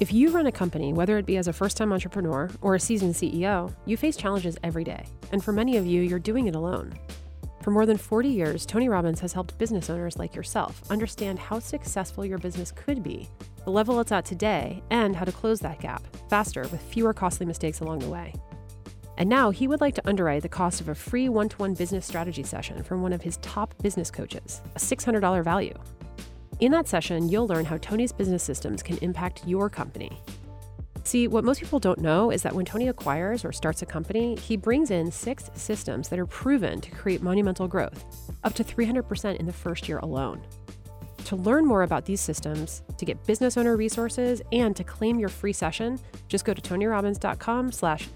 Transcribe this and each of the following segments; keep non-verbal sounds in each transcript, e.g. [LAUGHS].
If you run a company, whether it be as a first time entrepreneur or a seasoned CEO, you face challenges every day. And for many of you, you're doing it alone. For more than 40 years, Tony Robbins has helped business owners like yourself understand how successful your business could be, the level it's at today, and how to close that gap faster with fewer costly mistakes along the way. And now he would like to underwrite the cost of a free one to one business strategy session from one of his top business coaches, a $600 value. In that session, you'll learn how Tony's business systems can impact your company. See, what most people don't know is that when Tony acquires or starts a company, he brings in six systems that are proven to create monumental growth, up to 300% in the first year alone. To learn more about these systems, to get business owner resources, and to claim your free session, just go to tonyrobbins.com slash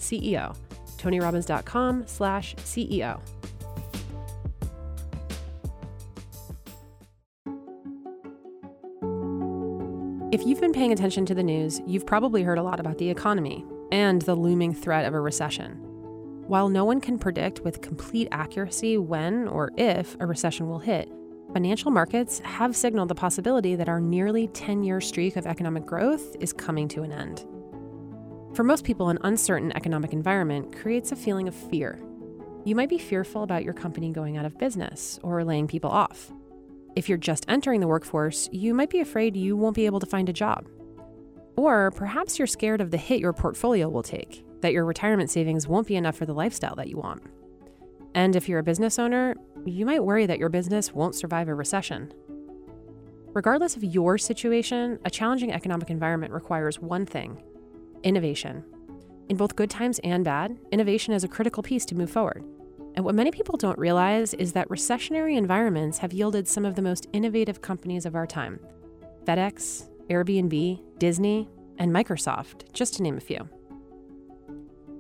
If you've been paying attention to the news, you've probably heard a lot about the economy and the looming threat of a recession. While no one can predict with complete accuracy when or if a recession will hit, financial markets have signaled the possibility that our nearly 10 year streak of economic growth is coming to an end. For most people, an uncertain economic environment creates a feeling of fear. You might be fearful about your company going out of business or laying people off. If you're just entering the workforce, you might be afraid you won't be able to find a job. Or perhaps you're scared of the hit your portfolio will take, that your retirement savings won't be enough for the lifestyle that you want. And if you're a business owner, you might worry that your business won't survive a recession. Regardless of your situation, a challenging economic environment requires one thing innovation. In both good times and bad, innovation is a critical piece to move forward. And what many people don't realize is that recessionary environments have yielded some of the most innovative companies of our time FedEx, Airbnb, Disney, and Microsoft, just to name a few.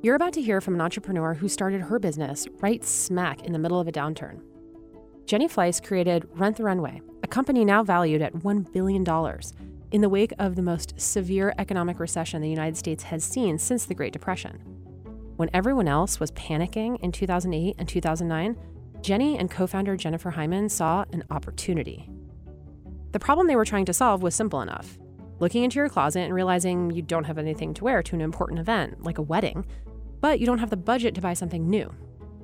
You're about to hear from an entrepreneur who started her business right smack in the middle of a downturn. Jenny Fleiss created Rent the Runway, a company now valued at $1 billion, in the wake of the most severe economic recession the United States has seen since the Great Depression. When everyone else was panicking in 2008 and 2009, Jenny and co founder Jennifer Hyman saw an opportunity. The problem they were trying to solve was simple enough looking into your closet and realizing you don't have anything to wear to an important event, like a wedding, but you don't have the budget to buy something new.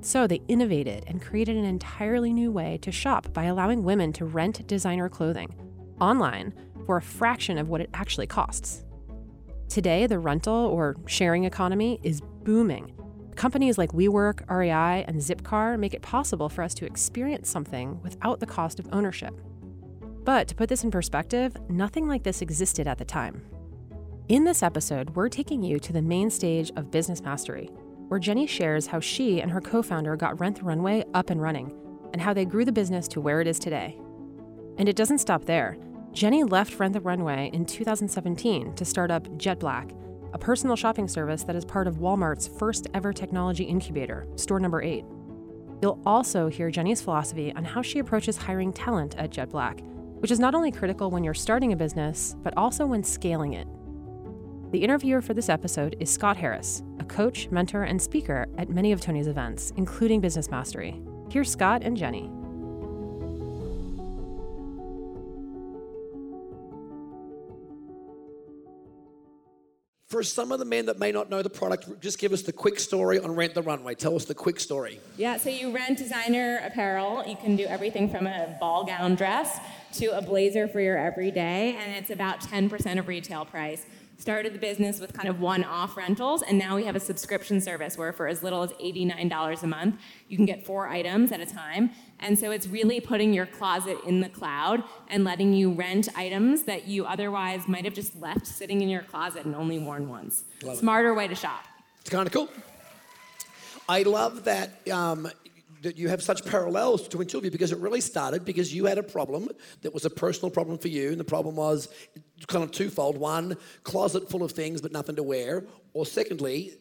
So they innovated and created an entirely new way to shop by allowing women to rent designer clothing online for a fraction of what it actually costs. Today, the rental or sharing economy is booming. Companies like WeWork, REI, and Zipcar make it possible for us to experience something without the cost of ownership. But to put this in perspective, nothing like this existed at the time. In this episode, we're taking you to the main stage of Business Mastery, where Jenny shares how she and her co founder got Rent the Runway up and running, and how they grew the business to where it is today. And it doesn't stop there. Jenny left Rent the Runway in 2017 to start up Jet Black, a personal shopping service that is part of Walmart's first ever technology incubator, store number eight. You'll also hear Jenny's philosophy on how she approaches hiring talent at Jet Black, which is not only critical when you're starting a business, but also when scaling it. The interviewer for this episode is Scott Harris, a coach, mentor, and speaker at many of Tony's events, including Business Mastery. Here's Scott and Jenny. For some of the men that may not know the product, just give us the quick story on Rent the Runway. Tell us the quick story. Yeah, so you rent designer apparel. You can do everything from a ball gown dress to a blazer for your everyday, and it's about 10% of retail price started the business with kind of one-off rentals and now we have a subscription service where for as little as $89 a month you can get four items at a time. And so it's really putting your closet in the cloud and letting you rent items that you otherwise might have just left sitting in your closet and only worn once. Love smarter it. way to shop. It's kind of cool. I love that um, that you have such parallels between two of you because it really started because you had a problem that was a personal problem for you, and the problem was kind of twofold: one, closet full of things but nothing to wear, or secondly,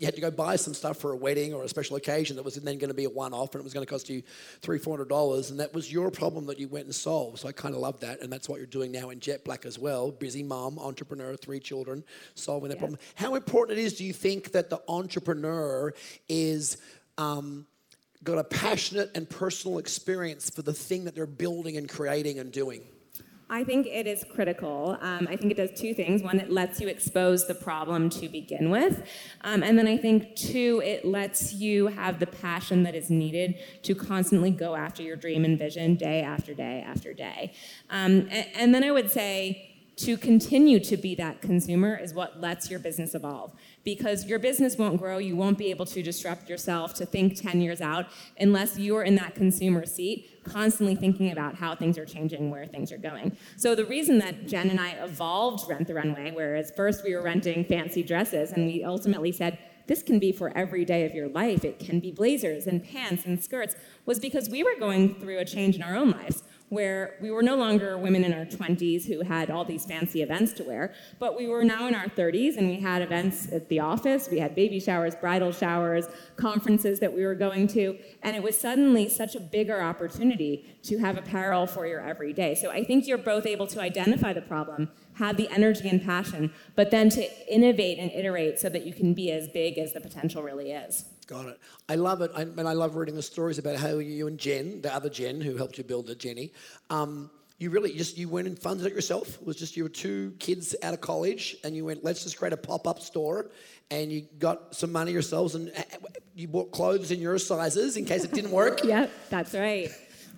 you had to go buy some stuff for a wedding or a special occasion that was then going to be a one-off and it was going to cost you three, four hundred dollars, and that was your problem that you went and solved. So I kind of love that, and that's what you're doing now in Jet Black as well. Busy mom, entrepreneur, three children, solving that yeah. problem. How important it is, do you think, that the entrepreneur is um, got a passionate and personal experience for the thing that they're building and creating and doing? I think it is critical. Um, I think it does two things. One, it lets you expose the problem to begin with. Um, and then I think, two, it lets you have the passion that is needed to constantly go after your dream and vision day after day after day. Um, and, and then I would say, to continue to be that consumer is what lets your business evolve. Because your business won't grow you won't be able to disrupt yourself to think 10 years out unless you're in that consumer seat constantly thinking about how things are changing where things are going. So the reason that jen and i evolved rent the runway whereas first we were renting fancy dresses and we ultimately said this can be for every day of your life. It can be blazers and pants and skirts, was because we were going through a change in our own lives where we were no longer women in our 20s who had all these fancy events to wear, but we were now in our 30s and we had events at the office, we had baby showers, bridal showers, conferences that we were going to, and it was suddenly such a bigger opportunity to have apparel for your everyday. So I think you're both able to identify the problem, have the energy and passion, but then to innovate and iterate so that you can be as big as the potential really is. Got it. I love it, I, and I love reading the stories about how you and Jen, the other Jen who helped you build it, Jenny, um, you really just you went and funded it yourself. It was just you were two kids out of college, and you went, let's just create a pop-up store, and you got some money yourselves, and uh, you bought clothes in your sizes in case it didn't work. [LAUGHS] yep, that's right.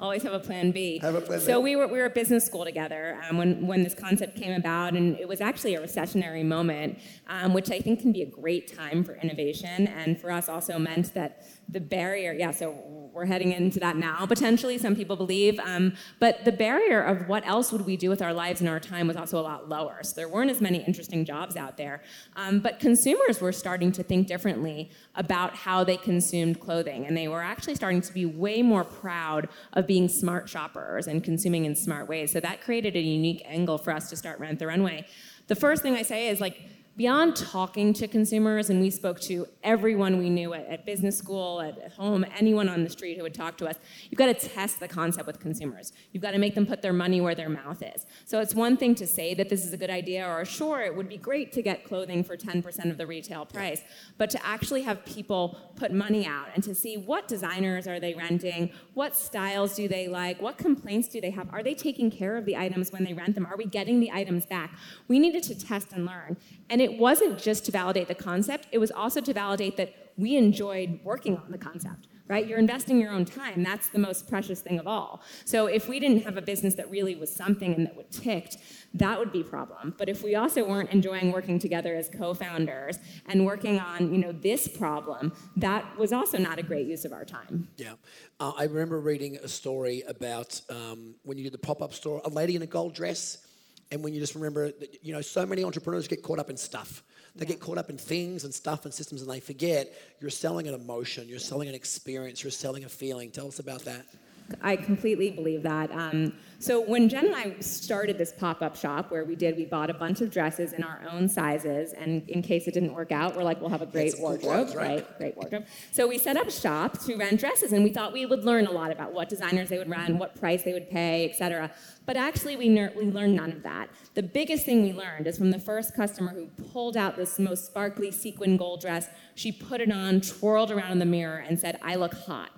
Always have a plan B. Have a plan B. So we were we were at business school together um, when when this concept came about, and it was actually a recessionary moment, um, which I think can be a great time for innovation, and for us also meant that the barrier. Yeah, so we're heading into that now potentially. Some people believe, um, but the barrier of what else would we do with our lives and our time was also a lot lower. So there weren't as many interesting jobs out there, um, but consumers were starting to think differently about how they consumed clothing, and they were actually starting to be way more proud of being smart shoppers and consuming in smart ways. So that created a unique angle for us to start Rent the Runway. The first thing I say is like beyond talking to consumers, and we spoke to everyone we knew at, at, business school, at home, anyone on the street who would talk to us, you've got to test the concept with consumers. You've got to make them put their money where their mouth is. So it's one thing to say that this is a good idea, or sure, it would be great to get clothing for 10% of the retail price, but to actually have people put money out and to see what designers are they renting, what styles do they like, what complaints do they have, are they taking care of the items when they rent them, are we getting the items back? We needed to test and learn. And it wasn't just to validate the concept, it was also to validate that we enjoyed working on the concept right? You're investing your own time. That's the most precious thing of all. So if we didn't have a business that really was something and that would ticked, that would be a problem. But if we also weren't enjoying working together as co-founders and working on, you know, this problem, that was also not a great use of our time. Yeah. Uh, I remember reading a story about um, when you did the pop-up store, a lady in a gold dress, and when you just remember that, you know, so many entrepreneurs get caught up in stuff they get caught up in things and stuff and systems and they forget you're selling an emotion, you're selling an experience, you're selling a feeling. Tell us about that. I completely believe that. Um, so when Jen and I started this pop-up shop where we did, we bought a bunch of dresses in our own sizes, and in case it didn't work out, we're like, we'll have a great wardrobe, right? right? Great wardrobe. So we set up shop to rent dresses, and we thought we would learn a lot about what designers they would rent, what price they would pay, etc. But actually, we, ner- we learned none of that. The biggest thing we learned is from the first customer who pulled out this most sparkly sequin gold dress. She put it on, twirled around in the mirror, and said, "I look hot."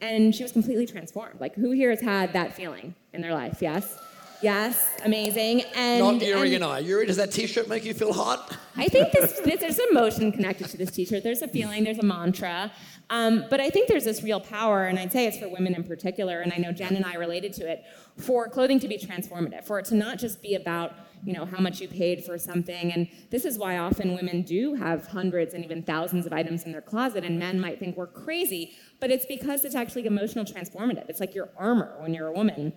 And she was completely transformed. Like, who here has had that feeling in their life? Yes? Yes, amazing. And not Yuri and, and I. Yuri, does that T-shirt make you feel hot? I think this, there's emotion connected to this T-shirt. There's a feeling. There's a mantra. Um, but I think there's this real power, and I'd say it's for women in particular. And I know Jen and I related to it for clothing to be transformative, for it to not just be about you know how much you paid for something. And this is why often women do have hundreds and even thousands of items in their closet, and men might think we're crazy but it's because it's actually emotional transformative. It's like your armor when you're a woman.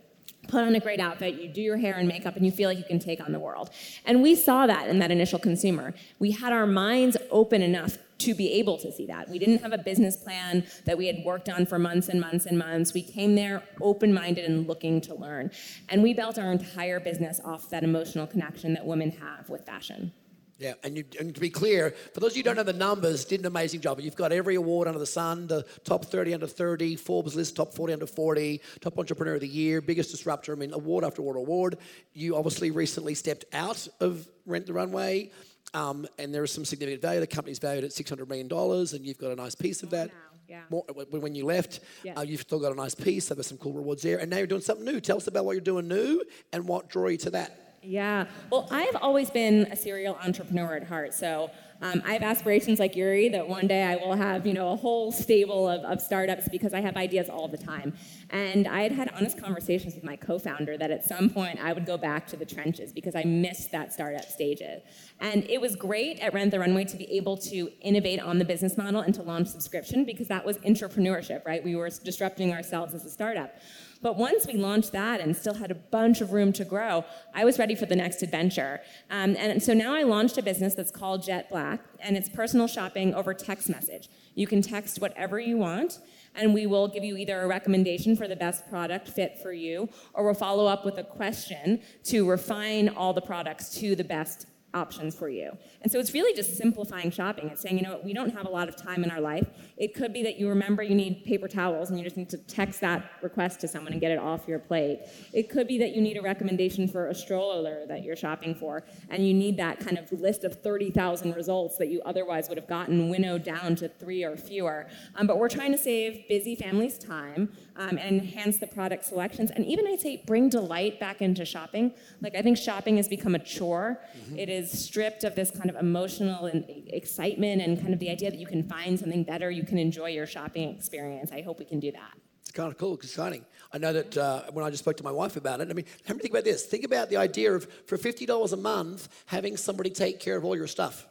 Put on a great outfit, you do your hair and makeup, and you feel like you can take on the world. And we saw that in that initial consumer. We had our minds open enough to be able to see that. We didn't have a business plan that we had worked on for months and months and months. We came there open minded and looking to learn. And we built our entire business off that emotional connection that women have with fashion. Yeah, and, you, and, to be clear, for those of you who don't know the numbers, did an amazing job. You've got every award under the sun, the top 30 under 30, Forbes list top 40 under 40, top entrepreneur of the year, biggest disruptor. I mean, award after award, award. You obviously recently stepped out of Rent the Runway, um, and there is some significant value. The company's valued at $600 million, and you've got a nice piece of that. Yeah. More, when you left, Yes. uh, you've still got a nice piece. There were some cool rewards there, and now you're doing something new. Tell us about what you're doing new and what drew you to that. Yeah. Well, I've always been a serial entrepreneur at heart. So um, I have aspirations like Yuri that one day I will have, you know, a whole stable of, of startups because I have ideas all the time. And I had had honest conversations with my co-founder that at some point I would go back to the trenches because I missed that startup stages. And it was great at Rent the Runway to be able to innovate on the business model and to launch subscription because that was entrepreneurship, right? We were disrupting ourselves as a startup. But once we launched that and still had a bunch of room to grow, I was ready for the next adventure. Um, and so now I launched a business that's called Jet Black, and it's personal shopping over text message. You can text whatever you want, and we will give you either a recommendation for the best product fit for you, or we'll follow up with a question to refine all the products to the best options for you. And so it's really just simplifying shopping. It's saying, you know what, we don't have a lot of time in our life. It could be that you remember you need paper towels and you just need to text that request to someone and get it off your plate. It could be that you need a recommendation for a stroller that you're shopping for and you need that kind of list of 30,000 results that you otherwise would have gotten winnowed down to three or fewer. Um, but we're trying to save busy families time um, and enhance the product selections and even I'd say bring delight back into shopping. Like I think shopping has become a chore. It is stripped of this kind of emotional and excitement and kind of the idea that you can find something better, you can enjoy your shopping experience. I hope we can do that. It's kind of cool, exciting. I know that uh, when I just spoke to my wife about it, I mean, think about this. Think about the idea of for $50 a month, having somebody take care of all your stuff.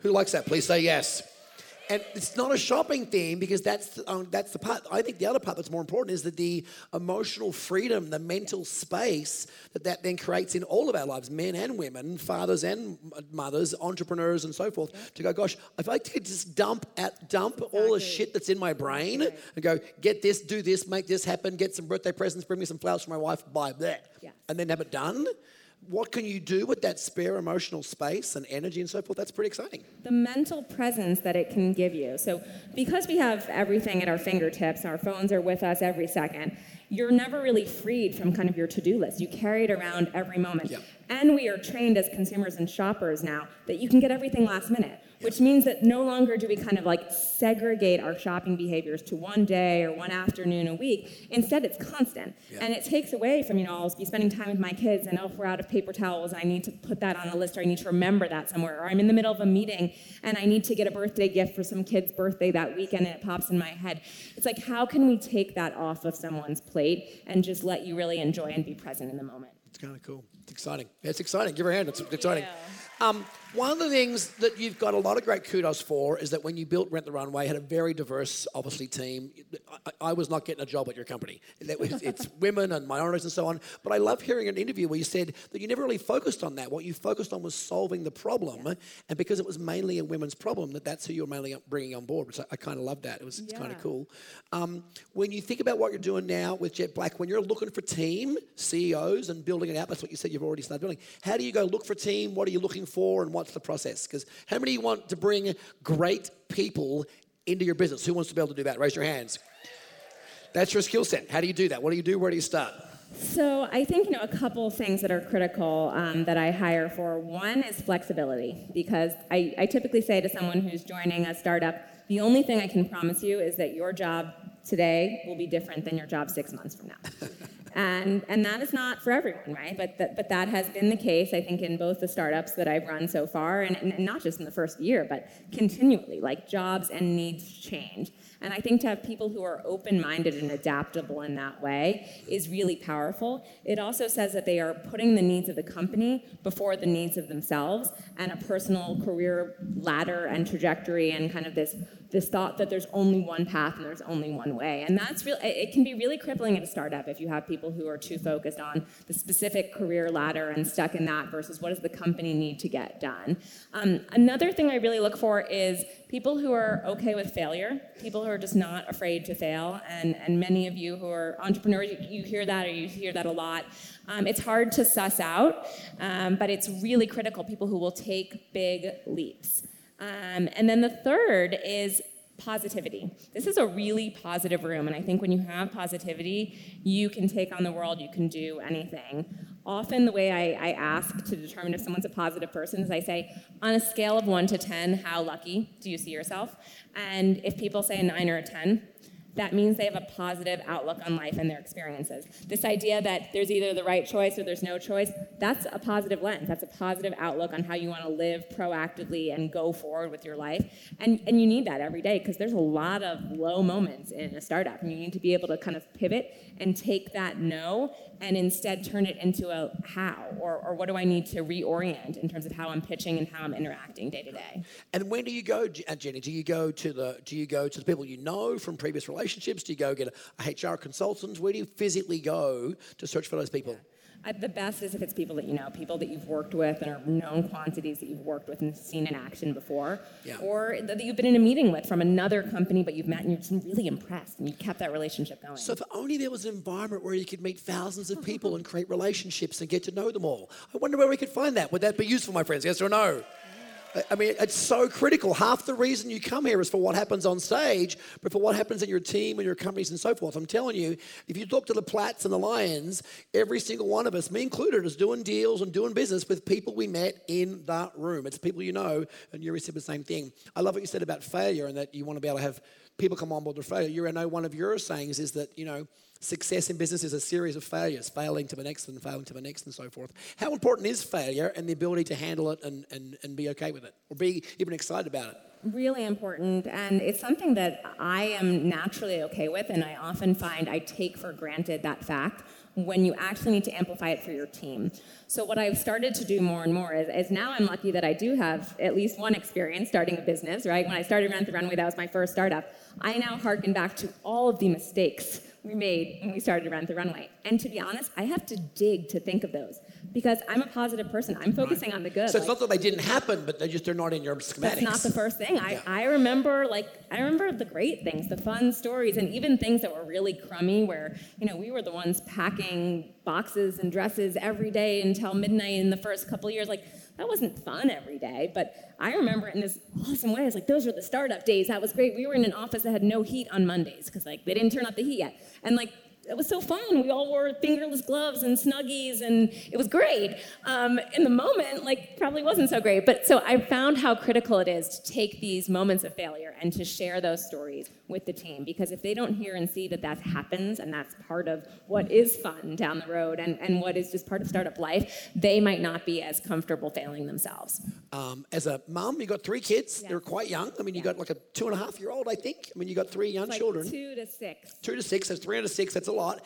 Who likes that? Please say yes. And it's not a shopping thing because that's the, um, that's the part. I think the other part that's more important is that the emotional freedom, the mental space that that then creates in all of our lives, men and women, fathers and mothers, entrepreneurs and so forth, to go, gosh, if I could just dump at dump all the shit that's in my brain and go, get this, do this, make this happen, get some birthday presents, bring me some flowers for my wife, buy that, Yes. and then have it done. What can you do with that spare emotional space and energy and so forth? That's pretty exciting. the mental presence that it can give you. So, because we have everything at our fingertips, our phones are with us every second, you're never really freed from kind of your to do list. You carry it around every moment. And we are trained as consumers and shoppers now that you can get everything last minute, which means that no longer do we kind of like segregate our shopping behaviors to one day or one afternoon a week. Instead, it's constant. Yeah. And it takes away from, you know, I'll be spending time with my kids and oh, if we're out of paper towels, I need to put that on a list or I need to remember that somewhere. Or I'm in the middle of a meeting and I need to get a birthday gift for some kid's birthday that weekend and it pops in my head. It's like, how can we take that off of someone's plate and just let you really enjoy and be present in the moment? It's kind of cool. It's exciting. Yeah, it's exciting. Give her a hand. It's exciting. you. Um, one of the things that you've got a lot of great kudos for is that when you built Rent the Runway, had a very diverse, obviously, team. I, I was not getting a job at your company. Was, it's [LAUGHS] women and minorities and so on. But I love hearing an interview where you said that you never really focused on that. What you focused on was solving the problem, and because it was mainly a women's problem, that that's who you're mainly bringing on board. Which I, I kind of love that. It was it's kind of cool. Um, when you think about what you're doing now with Jet Black, when you're looking for team CEOs and building it out, that's what you said you've already started building. How do you go look for team? What are you looking for, and what's the process? Because how many want to bring great people into your business? Who wants to be able to do that? Raise your hands. That's your skill set. How do you do that? What do you do? Where do you start? So I think you know a couple things that are critical um, that I hire for. One is flexibility because I, I typically say to someone who's joining a startup, the only thing I can promise you is that your job today will be different than your job six months from now. And, and that is not for everyone, right? But, that but that has been the case, I think, in both the startups that I've run so far, and, and not just in the first year, but continually. Like jobs and needs change. And I think to have people who are open minded and adaptable in that way is really powerful. It also says that they are putting the needs of the company before the needs of themselves and a personal career ladder and trajectory and kind of this, this thought that there's only one path and there's only one way. And that's real, it it can be really crippling at a startup if you have people who are too focused on the specific career ladder and stuck in that versus what does the company need to get done. Um, another thing I really look for is people who are okay with failure, people who are just not afraid to fail. And, and many of you who are entrepreneurs, you, you hear that or you hear that a lot. Um, it's hard to suss out, um, but it's really critical people who will take big leaps. Um, and then the third is positivity. This is a really positive room, and I think when you have positivity, you can take on the world, you can do anything. Often the way I, I, ask to determine if someone's a positive person is I say, on a scale of one to 10, how lucky do you see yourself? And if people say a nine or a 10, that means they have a positive outlook on life and their experiences. This idea that there's either the right choice or there's no choice, that's a positive lens. That's a positive outlook on how you want to live proactively and go forward with your life. And, and you need that every day because there's a lot of low moments in a startup. And you need to be able to kind of pivot and take that no and instead turn it into a how or, or what do I need to reorient in terms of how I'm pitching and how I'm interacting day to day. And when do you go, uh, Jenny? Do you go to the do you go to the people you know from previous relationships? Do you go get a, HR consultant? Where do you physically go to search for those people? Yeah. The best is if it's people that you know, people that you've worked with and are known quantities that you've worked with and seen in action before, yeah. or that you've been in a meeting with from another company, but you've met and you're just really impressed and you kept that relationship going. So if only there was an environment where you could meet thousands of people and create relationships and get to know them all. I wonder where we could find that. Would that be useful, my friends? Yes or no? I mean, it's so critical. Half the reason you come here is for what happens on stage, but for what happens in your team and your companies and so forth. I'm telling you, if you talk to the Platts and the Lions, every single one of us, me included, is doing deals and doing business with people we met in that room. It's people you know, and you receive the same thing. I love what you said about failure and that you want to be able to have people come on board with failure. You know, one of your sayings is that, you know, Success in business is a series of failures, failing to the next and failing to the next and so forth. How important is failure and the ability to handle it and, and, and be okay with it or be even excited about it? Really important, and it's something that I am naturally okay with, and I often find I take for granted that fact when you actually need to amplify it for your team. So what I've started to do more and more is, is now I'm lucky that I do have at least one experience starting a business, right? When I started Rent the Runway, that was my first startup. I now harken back to all of the mistakes we made when we started Rent the Runway. And to be honest, I have to dig to think of those because I'm a positive person. I'm focusing on the good. So it's like, not that they didn't happen, but they just they're not in your schematics. That's not the first thing. I, yeah. I remember like I remember the great things, the fun stories, and even things that were really crummy where, you know, we were the ones packing boxes and dresses every day until midnight in the first couple years. Like that wasn't fun every day, but I remember it in this awesome way. It's like those were the startup days. That was great. We were in an office that had no heat on Mondays because like they didn't turn up the heat yet, and like it was so fun. We all wore fingerless gloves and snuggies, and it was great. Um, in the moment, like, probably wasn't so great. But so I found how critical it is to take these moments of failure and to share those stories with the team. Because if they don't hear and see that that happens and that's part of what is fun down the road and, and what is just part of startup life, they might not be as comfortable failing themselves. Um, as a mom, you got three kids. Yeah. They're quite young. I mean, you yeah. got like a two and a half year old, I think. I mean, you got three young like children. Two to six. Two to six. That's three out of six. That's a lot.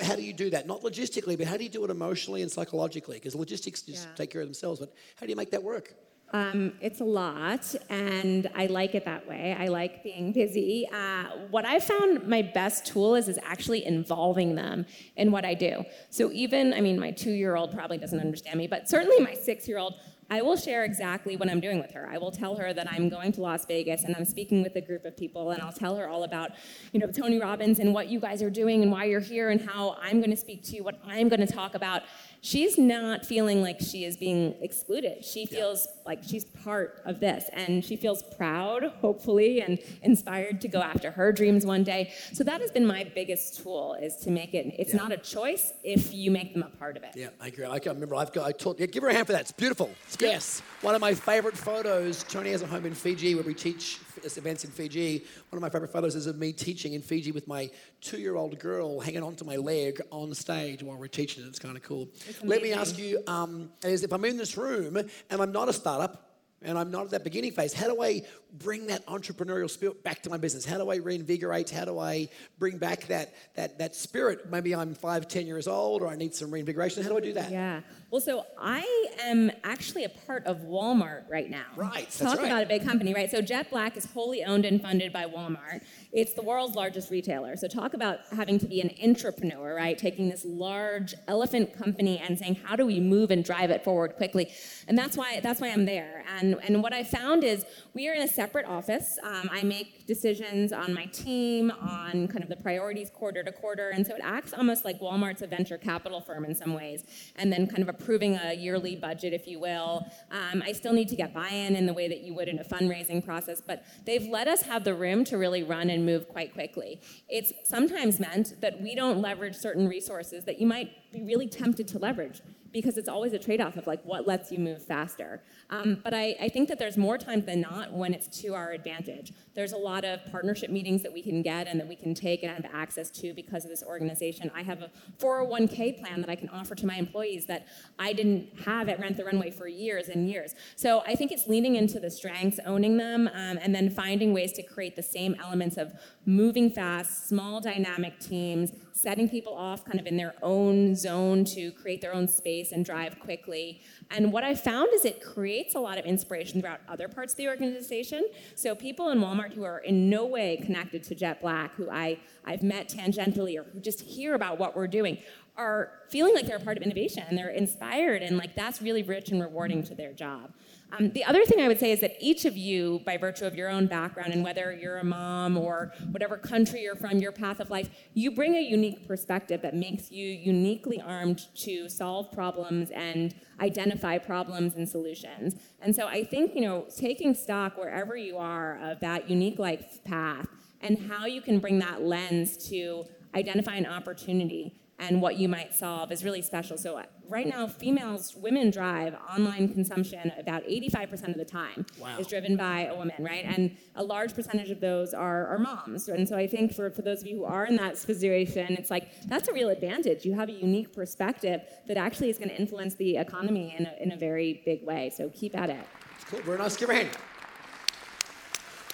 How do you do that? Not logistically, but how do you do it emotionally and psychologically? Because logistics just yeah. take care of themselves. But how do you make that work? Um, it's a lot, and I like it that way. I like being busy. Uh, what I found my best tool is is actually involving them in what I do. So even, I mean, my two-year-old probably doesn't understand me, but certainly my six-year-old I will share exactly what I'm doing with her. I will tell her that I'm going to Las Vegas and I'm speaking with a group of people, and I'll tell her all about, you know, Tony Robbins and what you guys are doing and why you're here and how I'm going to speak to you, what I'm going to talk about she's not feeling like she is being excluded. She feels yeah. like she's part of this, and she feels proud, hopefully, and inspired to go after her dreams one day. So that has been my biggest tool: is to make it. It's yeah. not a choice if you make them a part of it. Yeah, I agree. I can remember. I've got. I told. Yeah, give her a hand for that. It's beautiful. It's yes, one of my favorite photos. Tony has a home in Fiji where we teach events in Fiji. One of my favorite photos is of me teaching in Fiji with my two-year-old girl hanging onto my leg on stage while we're teaching. It's kind of cool. Let me ask you: um, is if I'm in this room and I'm not a startup and I'm not at that beginning phase, how do I bring that entrepreneurial spirit back to my business? How do I reinvigorate? How do I bring back that that that spirit? Maybe I'm five, ten years old, or I need some reinvigoration. How do I do that? Yeah. Well, so I am actually a part of Walmart right now. Right. Talk right. about a big company, right? So Jet Black is wholly owned and funded by Walmart. It's the world's largest retailer. So talk about having to be an entrepreneur, right? Taking this large elephant company and saying, how do we move and drive it forward quickly? And that's why that's why I'm there. And And, and what I found is we are in a separate office. Um, I make decisions on my team, on kind of the priorities quarter to quarter. And so it acts almost like Walmart's a venture capital firm in some ways, and then kind of approving a yearly budget, if you will. Um, I still need to get buy in in the way that you would in a fundraising process, but they've let us have the room to really run and move quite quickly. It's sometimes meant that we don't leverage certain resources that you might be really tempted to leverage because it's always a trade-off of like what lets you move faster. Um, but I, I, think that there's more times than not when it's to our advantage. There's a lot of partnership meetings that we can get and that we can take and have access to because of this organization. I have a 401k plan that I can offer to my employees that I didn't have at Rent the Runway for years and years. So I think it's leaning into the strengths, owning them, um, and then finding ways to create the same elements of moving fast, small dynamic teams, setting people off kind of in their own zone to create their own space and drive quickly. And what I found is it creates a lot of inspiration throughout other parts of the organization. So people in Walmart who are in no way connected to Jet Black, who I, I've met tangentially or who just hear about what we're doing, are feeling like they're a part of innovation and they're inspired and like that's really rich and rewarding to their job. Um, the other thing I would say is that each of you, by virtue of your own background and whether you're a mom or whatever country you're from, your path of life, you bring a unique perspective that makes you uniquely armed to solve problems and identify problems and solutions. And so I think, you know, taking stock wherever you are of that unique life path and how you can bring that lens to identify an opportunity and what you might solve is really special. So uh, right now, females, women drive online consumption about 85% of the time wow. is driven by a woman, right? And a large percentage of those are, are moms. And so I think for, for those of you who are in that situation, it's like that's a real advantage. You have a unique perspective that actually is going to influence the economy in a, in a very big way. So keep at it. Cool. Very nice. Give a hand.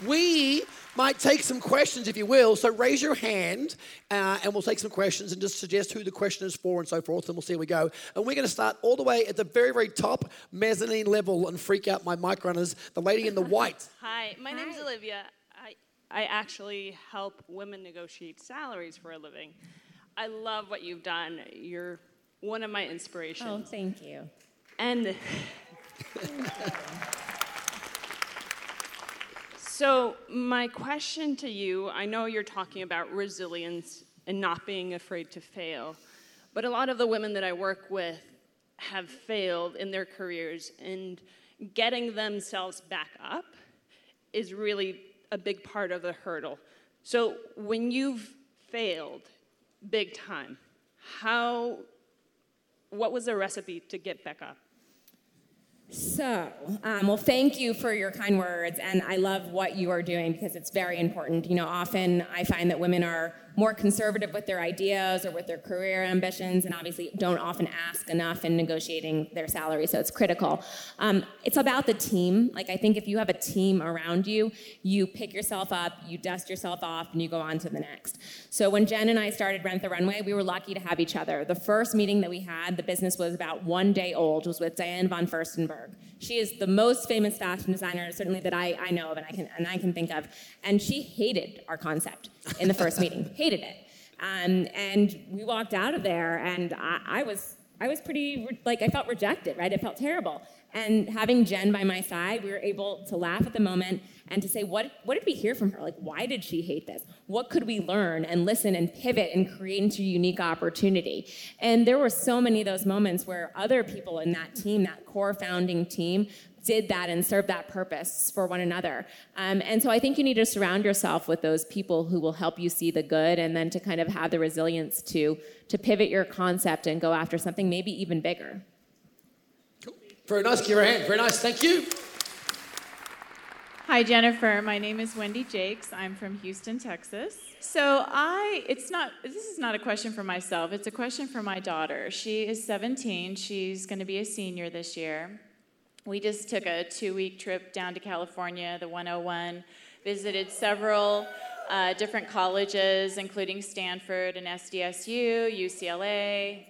We might take some questions if you will. So raise your hand uh, and we'll take some questions and just suggest who the question is for and so forth, and we'll see how we go. And we're going to start all the way at the very, very top mezzanine level and freak out my mic runners. The lady in the [LAUGHS] white. Hi, my name is Olivia. I, I actually help women negotiate salaries for a living. I love what you've done. You're one of my inspirations. Oh, thank you. And. [LAUGHS] [LAUGHS] So, my question to you I know you're talking about resilience and not being afraid to fail, but a lot of the women that I work with have failed in their careers, and getting themselves back up is really a big part of the hurdle. So, when you've failed big time, how, what was the recipe to get back up? So, um, well, thank you for your kind words, and I love what you are doing because it's very important. You know, often I find that women are more conservative with their ideas or with their career ambitions, and obviously don't often ask enough in negotiating their salary, so it's critical. Um, it's about the team. Like, I think if you have a team around you, you pick yourself up, you dust yourself off, and you go on to the next. So, when Jen and I started Rent the Runway, we were lucky to have each other. The first meeting that we had, the business was about one day old, was with Diane von Furstenberg. She is the most famous fashion designer, certainly that I, I know of and I, can, and I can think of. And she hated our concept in the first meeting, hated it. Um, and we walked out of there, and I, I was I was pretty like I felt rejected, right? It felt terrible. And having Jen by my side, we were able to laugh at the moment and to say, what, what did we hear from her? Like, why did she hate this? What could we learn and listen and pivot and create into a unique opportunity? And there were so many of those moments where other people in that team, that core founding team, did that and served that purpose for one another. Um, and so I think you need to surround yourself with those people who will help you see the good and then to kind of have the resilience to, to pivot your concept and go after something maybe even bigger. Cool. Very nice. Give her a hand. Very nice. Thank you. Hi, Jennifer. My name is Wendy Jakes. I'm from Houston, Texas. So I, it's not, this is not a question for myself. It's a question for my daughter. She is 17. She's going to be a senior this year. We just took a two week trip down to California, the 101, visited several uh, different colleges, including Stanford and SDSU, UCLA.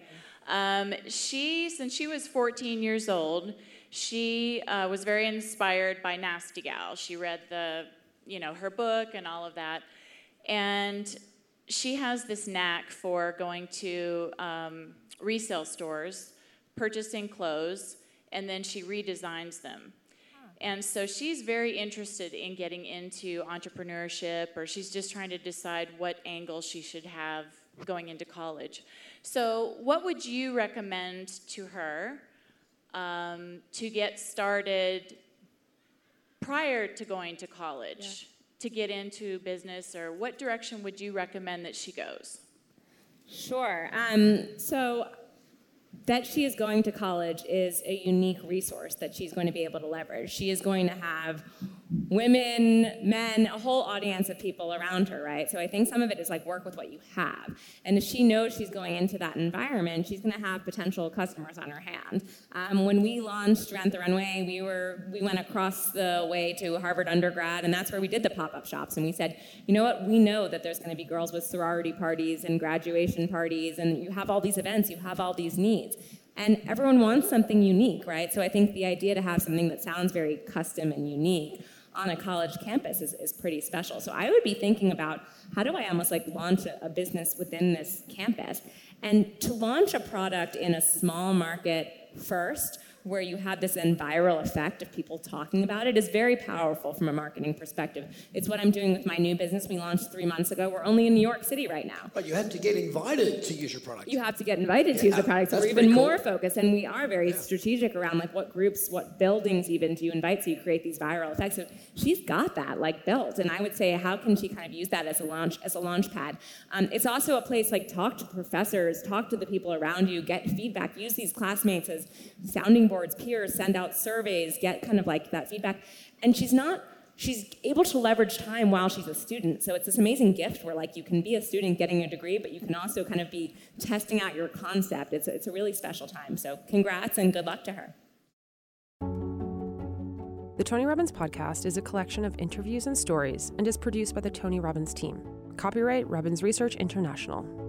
Um, she, since she was 14 years old, she uh, was very inspired by Nasty Gal. She read the, you know, her book and all of that, and she has this knack for going to um, resale stores, purchasing clothes, and then she redesigns them. And so she's very interested in getting into entrepreneurship, or she's just trying to decide what angle she should have going into college. So, what would you recommend to her um, to get started prior to going to college yeah. to get into business, or what direction would you recommend that she goes? Sure. Um, so that she is going to college is a unique resource that she's going to be able to leverage. She is going to have women, men, a whole audience of people around her, right? So I think some of it is like work with what you have. And if she knows she's going into that environment, she's going to have potential customers on her hand. Um, when we launched Rent the Runway, we were we went across the way to Harvard undergrad, and that's where we did the pop-up shops. And we said, you know what? We know that there's going to be girls with sorority parties and graduation parties, and you have all these events, you have all these needs. And everyone wants something unique, right? So I think the idea to have something that sounds very custom and unique on a college campus is, is pretty special. So I would be thinking about how do I almost like launch a, a business within this campus? And to launch a product in a small market first where you have this then viral effect of people talking about it is very powerful from a marketing perspective. It's what I'm doing with my new business we launched three months ago. We're only in New York City right now. But you have to get invited to use your product. You have to get invited yeah, to use the product. So we're even cool. more focused, and we are very yeah. strategic around like what groups, what buildings even do you invite so you create these viral effects. So she's got that like built, and I would say how can she kind of use that as a launch as a launch pad? Um, it's also a place like talk to professors, talk to the people around you, get feedback, use these classmates as sounding boards, peers, send out surveys, get kind of like that feedback. And she's not, she's able to leverage time while she's a student. So it's this amazing gift where like you can be a student getting a degree, but you can also kind of be testing out your concept. It's a, it's a really special time. So congrats and good luck to her. The Tony Robbins podcast is a collection of interviews and stories and is produced by the Tony Robbins team. Copyright Robbins Research International.